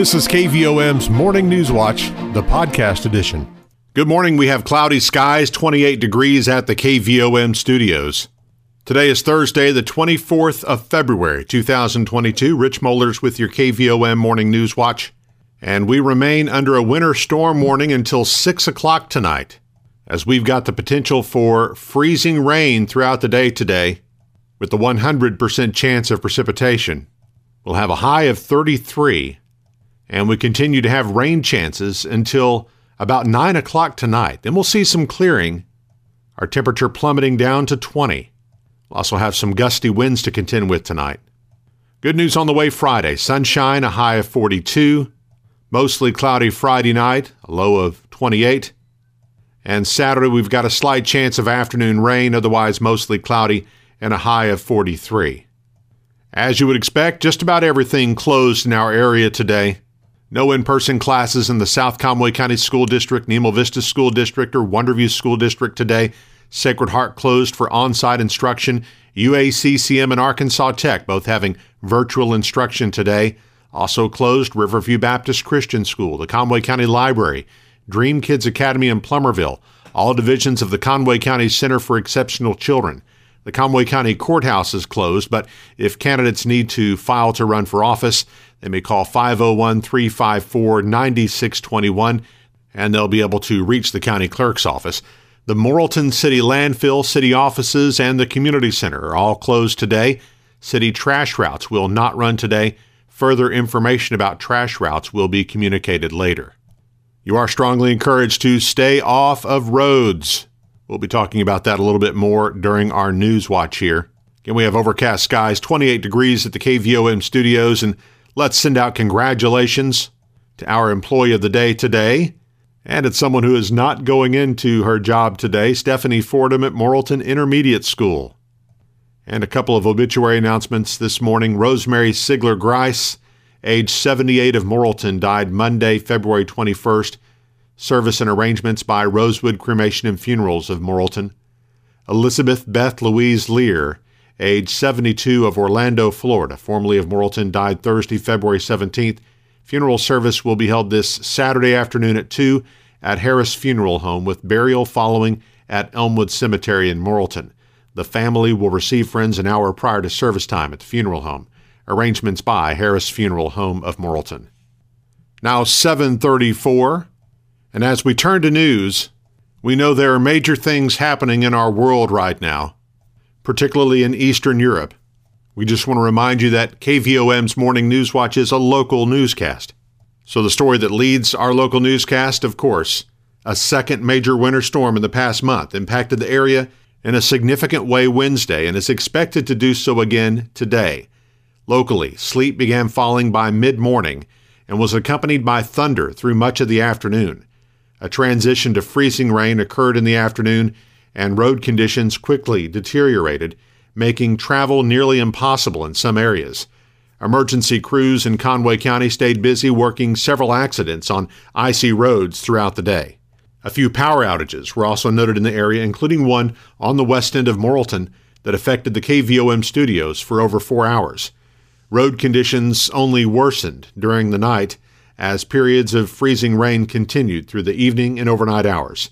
This is KVOM's Morning News Watch, the podcast edition. Good morning. We have cloudy skies, 28 degrees at the KVOM studios. Today is Thursday, the 24th of February, 2022. Rich Mollers with your KVOM Morning News Watch. And we remain under a winter storm warning until 6 o'clock tonight, as we've got the potential for freezing rain throughout the day today, with the 100% chance of precipitation. We'll have a high of 33 and we continue to have rain chances until about 9 o'clock tonight. Then we'll see some clearing, our temperature plummeting down to 20. We'll also have some gusty winds to contend with tonight. Good news on the way Friday sunshine, a high of 42. Mostly cloudy Friday night, a low of 28. And Saturday, we've got a slight chance of afternoon rain, otherwise mostly cloudy, and a high of 43. As you would expect, just about everything closed in our area today. No in person classes in the South Conway County School District, Nemo Vista School District, or Wonderview School District today. Sacred Heart closed for on site instruction. UACCM and Arkansas Tech both having virtual instruction today. Also closed Riverview Baptist Christian School, the Conway County Library, Dream Kids Academy in Plumerville, all divisions of the Conway County Center for Exceptional Children. The Conway County Courthouse is closed, but if candidates need to file to run for office, they may call 501 354 9621 and they'll be able to reach the county clerk's office. The Morrilton City Landfill, city offices, and the community center are all closed today. City trash routes will not run today. Further information about trash routes will be communicated later. You are strongly encouraged to stay off of roads. We'll be talking about that a little bit more during our news watch here. Again, we have overcast skies, 28 degrees at the KVOM studios, and let's send out congratulations to our employee of the day today. And it's someone who is not going into her job today, Stephanie Fordham at Morrilton Intermediate School. And a couple of obituary announcements this morning. Rosemary Sigler Grice, age 78 of Morrilton, died Monday, February 21st Service and arrangements by Rosewood Cremation and Funerals of Morrilton. Elizabeth Beth Louise Lear, age 72 of Orlando, Florida, formerly of Morrilton, died Thursday, February 17th. Funeral service will be held this Saturday afternoon at 2 at Harris Funeral Home with burial following at Elmwood Cemetery in Morrilton. The family will receive friends an hour prior to service time at the funeral home. Arrangements by Harris Funeral Home of Morrilton. Now 734. And as we turn to news, we know there are major things happening in our world right now, particularly in Eastern Europe. We just want to remind you that KVOM's Morning News Watch is a local newscast. So, the story that leads our local newscast, of course, a second major winter storm in the past month impacted the area in a significant way Wednesday and is expected to do so again today. Locally, sleet began falling by mid morning and was accompanied by thunder through much of the afternoon. A transition to freezing rain occurred in the afternoon, and road conditions quickly deteriorated, making travel nearly impossible in some areas. Emergency crews in Conway County stayed busy working several accidents on icy roads throughout the day. A few power outages were also noted in the area, including one on the west end of Morrilton that affected the KVOM studios for over four hours. Road conditions only worsened during the night as periods of freezing rain continued through the evening and overnight hours.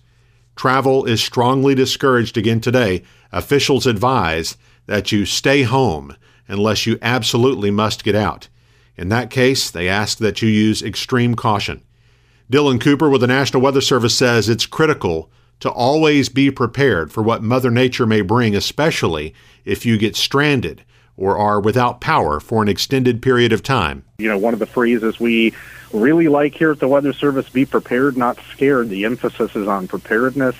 Travel is strongly discouraged again today. Officials advise that you stay home unless you absolutely must get out. In that case, they ask that you use extreme caution. Dylan Cooper with the National Weather Service says it's critical to always be prepared for what Mother Nature may bring, especially if you get stranded or are without power for an extended period of time. You know, one of the phrases we really like here at the Weather Service be prepared, not scared. The emphasis is on preparedness.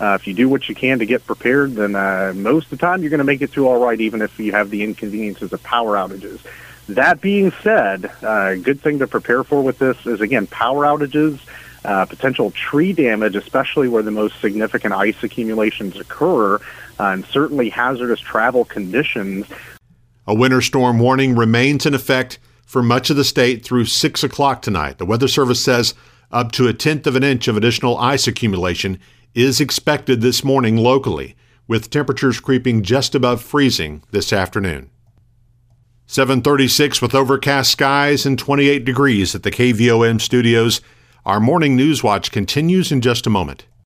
Uh, if you do what you can to get prepared, then uh, most of the time you're going to make it through all right, even if you have the inconveniences of power outages. That being said, a uh, good thing to prepare for with this is, again, power outages, uh, potential tree damage, especially where the most significant ice accumulations occur, uh, and certainly hazardous travel conditions. A winter storm warning remains in effect for much of the state through 6 o'clock tonight. The Weather Service says up to a tenth of an inch of additional ice accumulation is expected this morning locally, with temperatures creeping just above freezing this afternoon. 736 with overcast skies and 28 degrees at the KVOM studios. Our morning news watch continues in just a moment.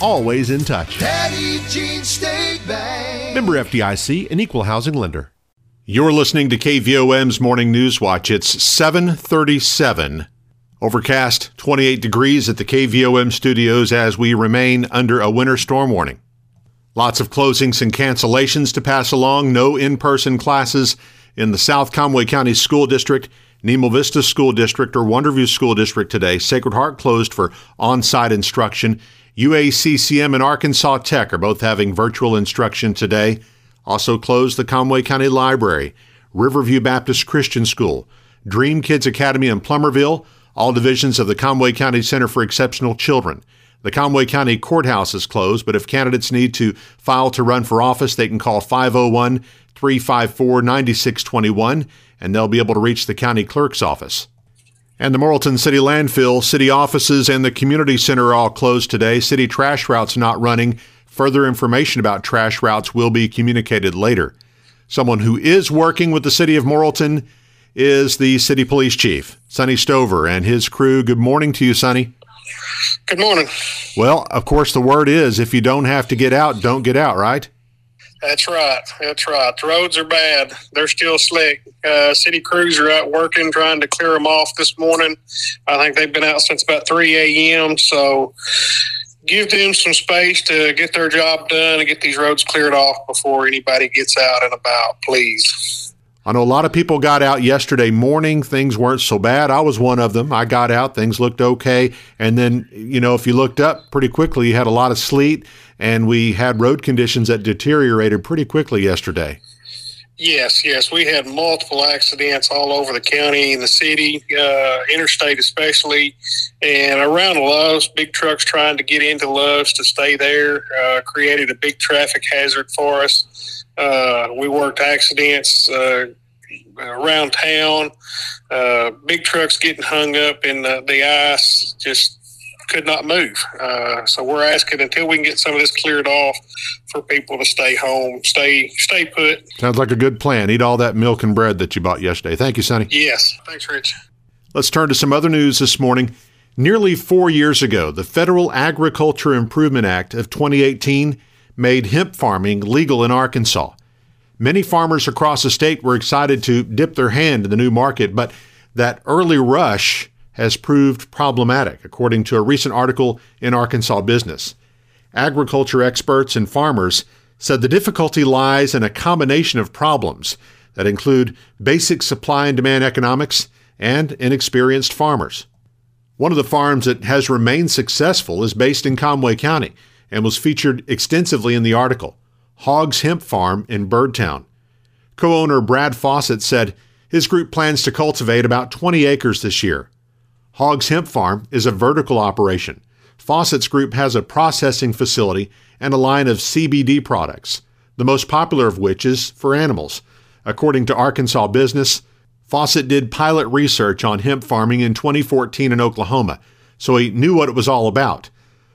always in touch. Petit Jean State Bank. Member FDIC, an equal housing lender. You're listening to KVOM's Morning News Watch. It's 737. Overcast 28 degrees at the KVOM studios as we remain under a winter storm warning. Lots of closings and cancellations to pass along. No in person classes in the South Conway County School District, Nemo Vista School District, or Wonderview School District today. Sacred Heart closed for on site instruction. UACCM and Arkansas Tech are both having virtual instruction today. Also closed the Conway County Library, Riverview Baptist Christian School, Dream Kids Academy in Plumerville, all divisions of the Conway County Center for Exceptional Children. The Conway County Courthouse is closed, but if candidates need to file to run for office, they can call 501 354 9621 and they'll be able to reach the county clerk's office. And the Morrilton City Landfill, city offices, and the community center are all closed today. City trash routes not running. Further information about trash routes will be communicated later. Someone who is working with the city of Morrilton is the city police chief, Sonny Stover, and his crew. Good morning to you, Sonny. Good morning. Well, of course, the word is if you don't have to get out, don't get out, right? That's right. That's right. The roads are bad. They're still slick. Uh, city crews are out working, trying to clear them off this morning. I think they've been out since about 3 a.m. So give them some space to get their job done and get these roads cleared off before anybody gets out and about, please. I know a lot of people got out yesterday morning. Things weren't so bad. I was one of them. I got out. Things looked okay. And then, you know, if you looked up pretty quickly, you had a lot of sleet and we had road conditions that deteriorated pretty quickly yesterday. Yes, yes, we had multiple accidents all over the county and the city, uh, interstate especially, and around Loves. Big trucks trying to get into Loves to stay there uh, created a big traffic hazard for us. Uh, we worked accidents uh, around town. Uh, big trucks getting hung up in the, the ice, just could not move. Uh, so we're asking until we can get some of this cleared off for people to stay home, stay stay put. Sounds like a good plan. Eat all that milk and bread that you bought yesterday. Thank you, Sonny. Yes. Thanks, Rich. Let's turn to some other news this morning. Nearly four years ago, the Federal Agriculture Improvement Act of 2018 made hemp farming legal in Arkansas. Many farmers across the state were excited to dip their hand in the new market, but that early rush has proved problematic, according to a recent article in Arkansas Business. Agriculture experts and farmers said the difficulty lies in a combination of problems that include basic supply and demand economics and inexperienced farmers. One of the farms that has remained successful is based in Conway County and was featured extensively in the article Hogs Hemp Farm in Birdtown. Co owner Brad Fawcett said his group plans to cultivate about 20 acres this year. Hogs Hemp Farm is a vertical operation. Fawcett's Group has a processing facility and a line of CBD products, the most popular of which is for animals. According to Arkansas Business, Fawcett did pilot research on hemp farming in 2014 in Oklahoma, so he knew what it was all about.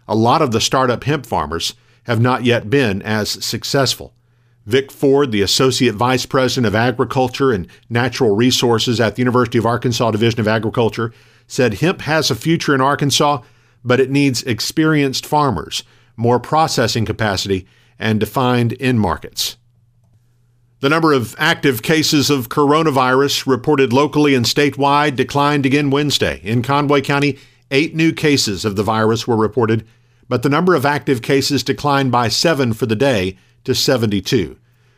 A lot of the startup hemp farmers have not yet been as successful. Vic Ford, the Associate Vice President of Agriculture and Natural Resources at the University of Arkansas Division of Agriculture, said hemp has a future in Arkansas, but it needs experienced farmers, more processing capacity, and defined end markets. The number of active cases of coronavirus reported locally and statewide declined again Wednesday. In Conway County, eight new cases of the virus were reported, but the number of active cases declined by seven for the day to 72.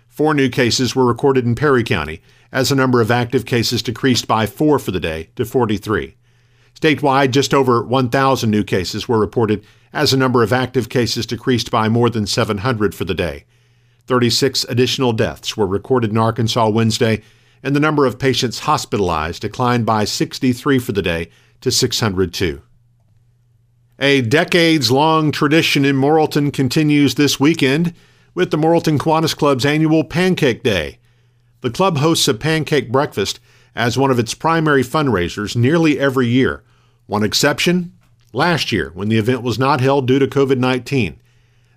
Four new cases were recorded in Perry County, as the number of active cases decreased by four for the day to 43. Statewide, just over 1,000 new cases were reported as the number of active cases decreased by more than 700 for the day. 36 additional deaths were recorded in Arkansas Wednesday and the number of patients hospitalized declined by 63 for the day to 602. A decades long tradition in Morrilton continues this weekend with the Morrilton Kiwanis Club's annual Pancake Day. The club hosts a pancake breakfast as one of its primary fundraisers nearly every year. One exception last year when the event was not held due to COVID 19.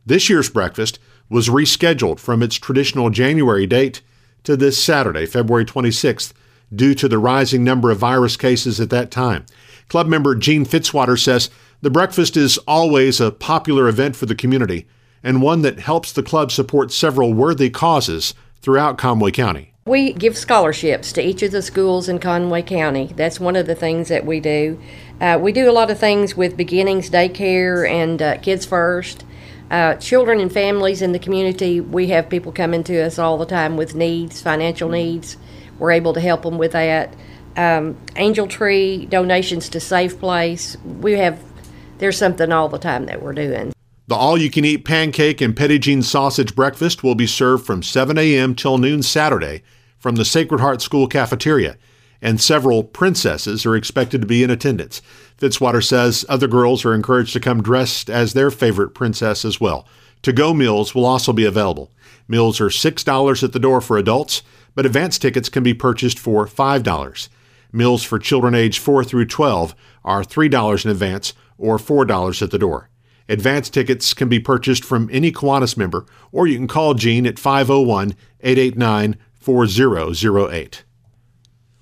This year's breakfast was rescheduled from its traditional January date to this Saturday, February 26th, due to the rising number of virus cases at that time. Club member Gene Fitzwater says the breakfast is always a popular event for the community and one that helps the club support several worthy causes throughout Conway County. We give scholarships to each of the schools in Conway County. That's one of the things that we do. Uh, we do a lot of things with beginnings, daycare, and uh, Kids First. Uh, children and families in the community, we have people coming to us all the time with needs, financial needs. We're able to help them with that. Um, Angel Tree donations to Safe Place. We have there's something all the time that we're doing. The all you can eat pancake and Jean sausage breakfast will be served from 7 a.m. till noon Saturday from the Sacred Heart School cafeteria, and several princesses are expected to be in attendance. Fitzwater says other girls are encouraged to come dressed as their favorite princess as well. To go meals will also be available. Meals are $6 at the door for adults, but advance tickets can be purchased for $5. Meals for children aged 4 through 12 are $3 in advance or $4 at the door. Advance tickets can be purchased from any Kiwanis member, or you can call Gene at 501 889 4008.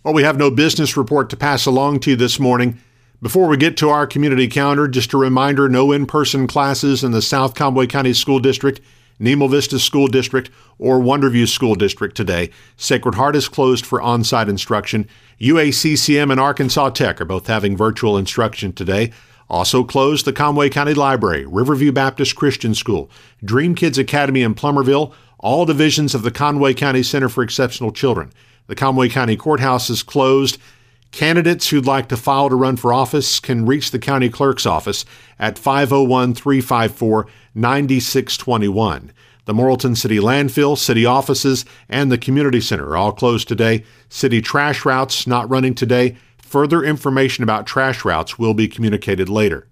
Well, we have no business report to pass along to you this morning. Before we get to our community calendar, just a reminder no in person classes in the South Conway County School District, Nemo Vista School District, or Wonderview School District today. Sacred Heart is closed for on site instruction. UACCM and Arkansas Tech are both having virtual instruction today. Also closed the Conway County Library, Riverview Baptist Christian School, Dream Kids Academy in Plumerville, all divisions of the Conway County Center for Exceptional Children. The Conway County Courthouse is closed Candidates who'd like to file to run for office can reach the county clerk's office at 501 354 9621. The Morrilton City Landfill, city offices, and the community center are all closed today. City trash routes not running today. Further information about trash routes will be communicated later.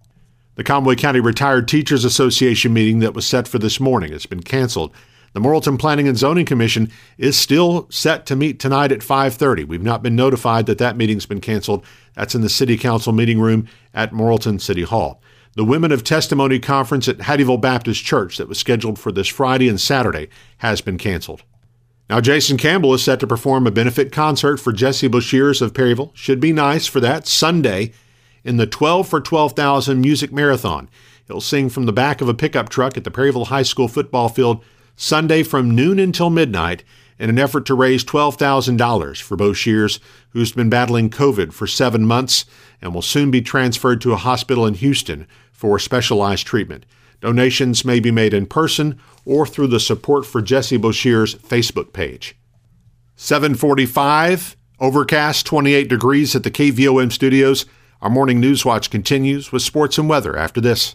The Conway County Retired Teachers Association meeting that was set for this morning has been canceled. The Morrilton Planning and Zoning Commission is still set to meet tonight at 5:30. We've not been notified that that meeting's been canceled. That's in the City Council meeting room at Morrilton City Hall. The Women of Testimony conference at Hattieville Baptist Church that was scheduled for this Friday and Saturday has been canceled. Now, Jason Campbell is set to perform a benefit concert for Jesse Boshears of Perryville. Should be nice for that Sunday in the 12 for 12,000 music marathon. He'll sing from the back of a pickup truck at the Perryville High School football field Sunday from noon until midnight in an effort to raise $12,000 for Boshears, who's been battling COVID for seven months and will soon be transferred to a hospital in Houston for specialized treatment. Donations may be made in person or through the Support for Jesse Boshears Facebook page. 745, overcast, 28 degrees at the KVOM studios. Our morning news watch continues with sports and weather after this.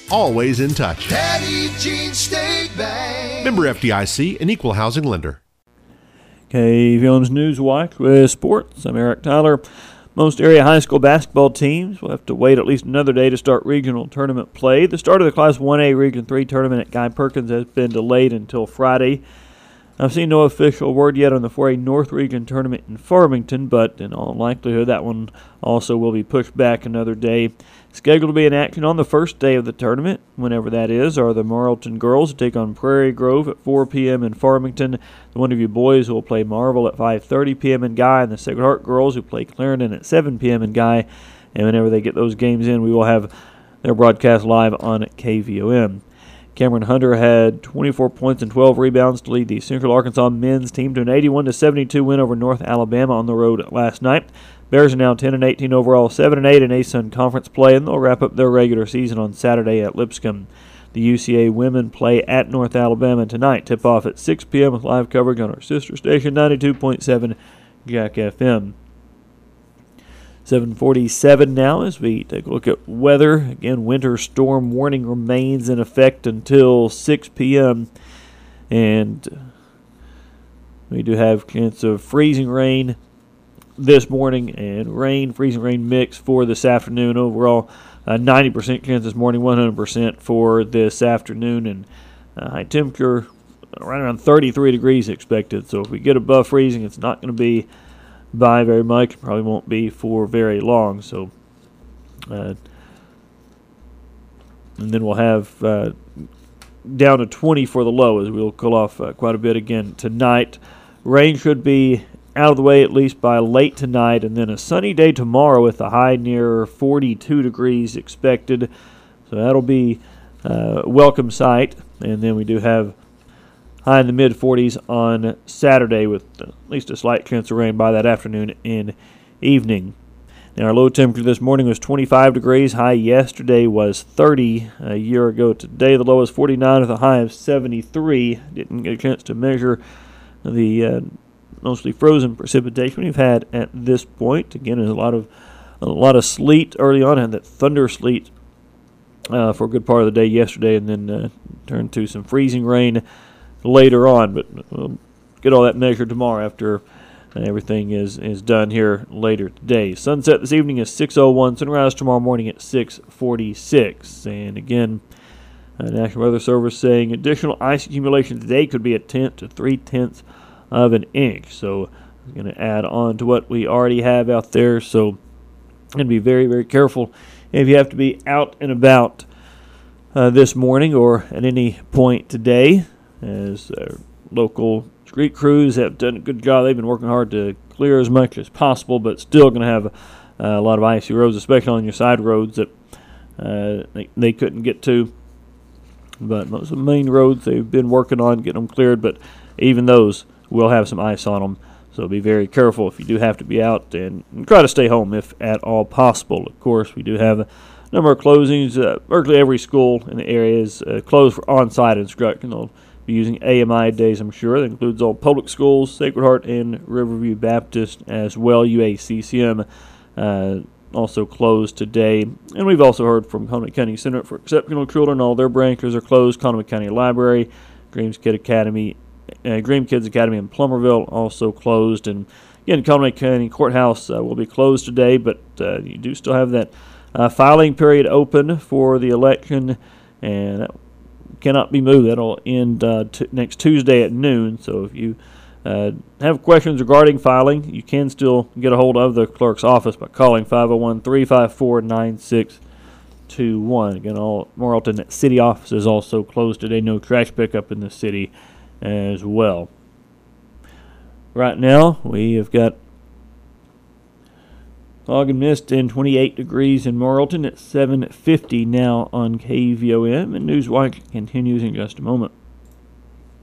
always in touch. Petit Jean State Bank. Member FDIC, an equal housing lender. KVOM's News Watch with sports. I'm Eric Tyler. Most area high school basketball teams will have to wait at least another day to start regional tournament play. The start of the Class 1A Region 3 tournament at Guy Perkins has been delayed until Friday. I've seen no official word yet on the 4A North Region tournament in Farmington, but in all likelihood, that one also will be pushed back another day. Scheduled to be in action on the first day of the tournament, whenever that is, are the Morrilton girls who take on Prairie Grove at 4 p.m. in Farmington. The Wonderview boys who will play Marvell at 5:30 p.m. in Guy, and the Sacred Heart girls who play Clarendon at 7 p.m. in Guy. And whenever they get those games in, we will have their broadcast live on KVOM. Cameron Hunter had 24 points and 12 rebounds to lead the Central Arkansas men's team to an 81 72 win over North Alabama on the road last night. Bears are now 10 and 18 overall, 7 and 8 in ASUN conference play, and they'll wrap up their regular season on Saturday at Lipscomb. The UCA women play at North Alabama tonight. Tip off at 6 p.m. with live coverage on our sister station 92.7 Jack FM. 747 now as we take a look at weather. Again, winter storm warning remains in effect until 6 p.m. And we do have chance of freezing rain this morning and rain, freezing rain mix for this afternoon. Overall, uh, 90% chance this morning, 100% for this afternoon, and uh, high temperature right around 33 degrees expected. So if we get above freezing, it's not going to be by very much. Probably won't be for very long. So, uh, and then we'll have uh, down to 20 for the low as we'll cool off uh, quite a bit again tonight. Rain should be out of the way at least by late tonight, and then a sunny day tomorrow with a high near 42 degrees expected. So that'll be a welcome sight. And then we do have high in the mid 40s on Saturday with at least a slight chance of rain by that afternoon and evening. Now, our low temperature this morning was 25 degrees. High yesterday was 30. A year ago today, the low was 49 with a high of 73. Didn't get a chance to measure the uh, mostly frozen precipitation we've had at this point. Again, a lot of a lot of sleet early on, and that thunder sleet uh, for a good part of the day yesterday, and then uh, turned to some freezing rain later on. But we'll get all that measured tomorrow after everything is, is done here later today. Sunset this evening is 6:01. Sunrise tomorrow morning at 6:46. And again, uh, National Weather Service saying additional ice accumulation today could be a tenth to three tenths of an inch. So I'm going to add on to what we already have out there. So to be very very careful if you have to be out and about uh, this morning or at any point today as local street crews have done a good job. They've been working hard to clear as much as possible, but still going to have uh, a lot of icy roads, especially on your side roads that uh, they, they couldn't get to. But most of the main roads they've been working on getting them cleared, but even those will have some ice on them. So be very careful if you do have to be out and, and try to stay home if at all possible. Of course, we do have a number of closings. Uh, virtually every school in the area is uh, closed for on site instruction. They'll using AMI days, I'm sure. That includes all public schools, Sacred Heart, and Riverview Baptist as well. UACCM uh, also closed today. And we've also heard from Conway County Center for Exceptional Children. All their branches are closed. Conway County Library, Greens Kid Academy, uh, Green Kids Academy in Plumerville also closed. And again, Conway County Courthouse uh, will be closed today, but uh, you do still have that uh, filing period open for the election, and that cannot be moved. That'll end uh, t- next Tuesday at noon. So if you uh, have questions regarding filing, you can still get a hold of the clerk's office by calling 501 354 9621. Again, all Morrilton City office is also closed today. No trash pickup in the city as well. Right now, we have got fog and mist and 28 degrees in Morrilton at 7:50 now on KVOM, and Newswatch continues in just a moment.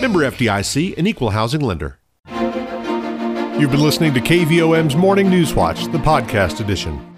Member FDIC, an equal housing lender. You've been listening to KVOM's Morning News Watch, the podcast edition.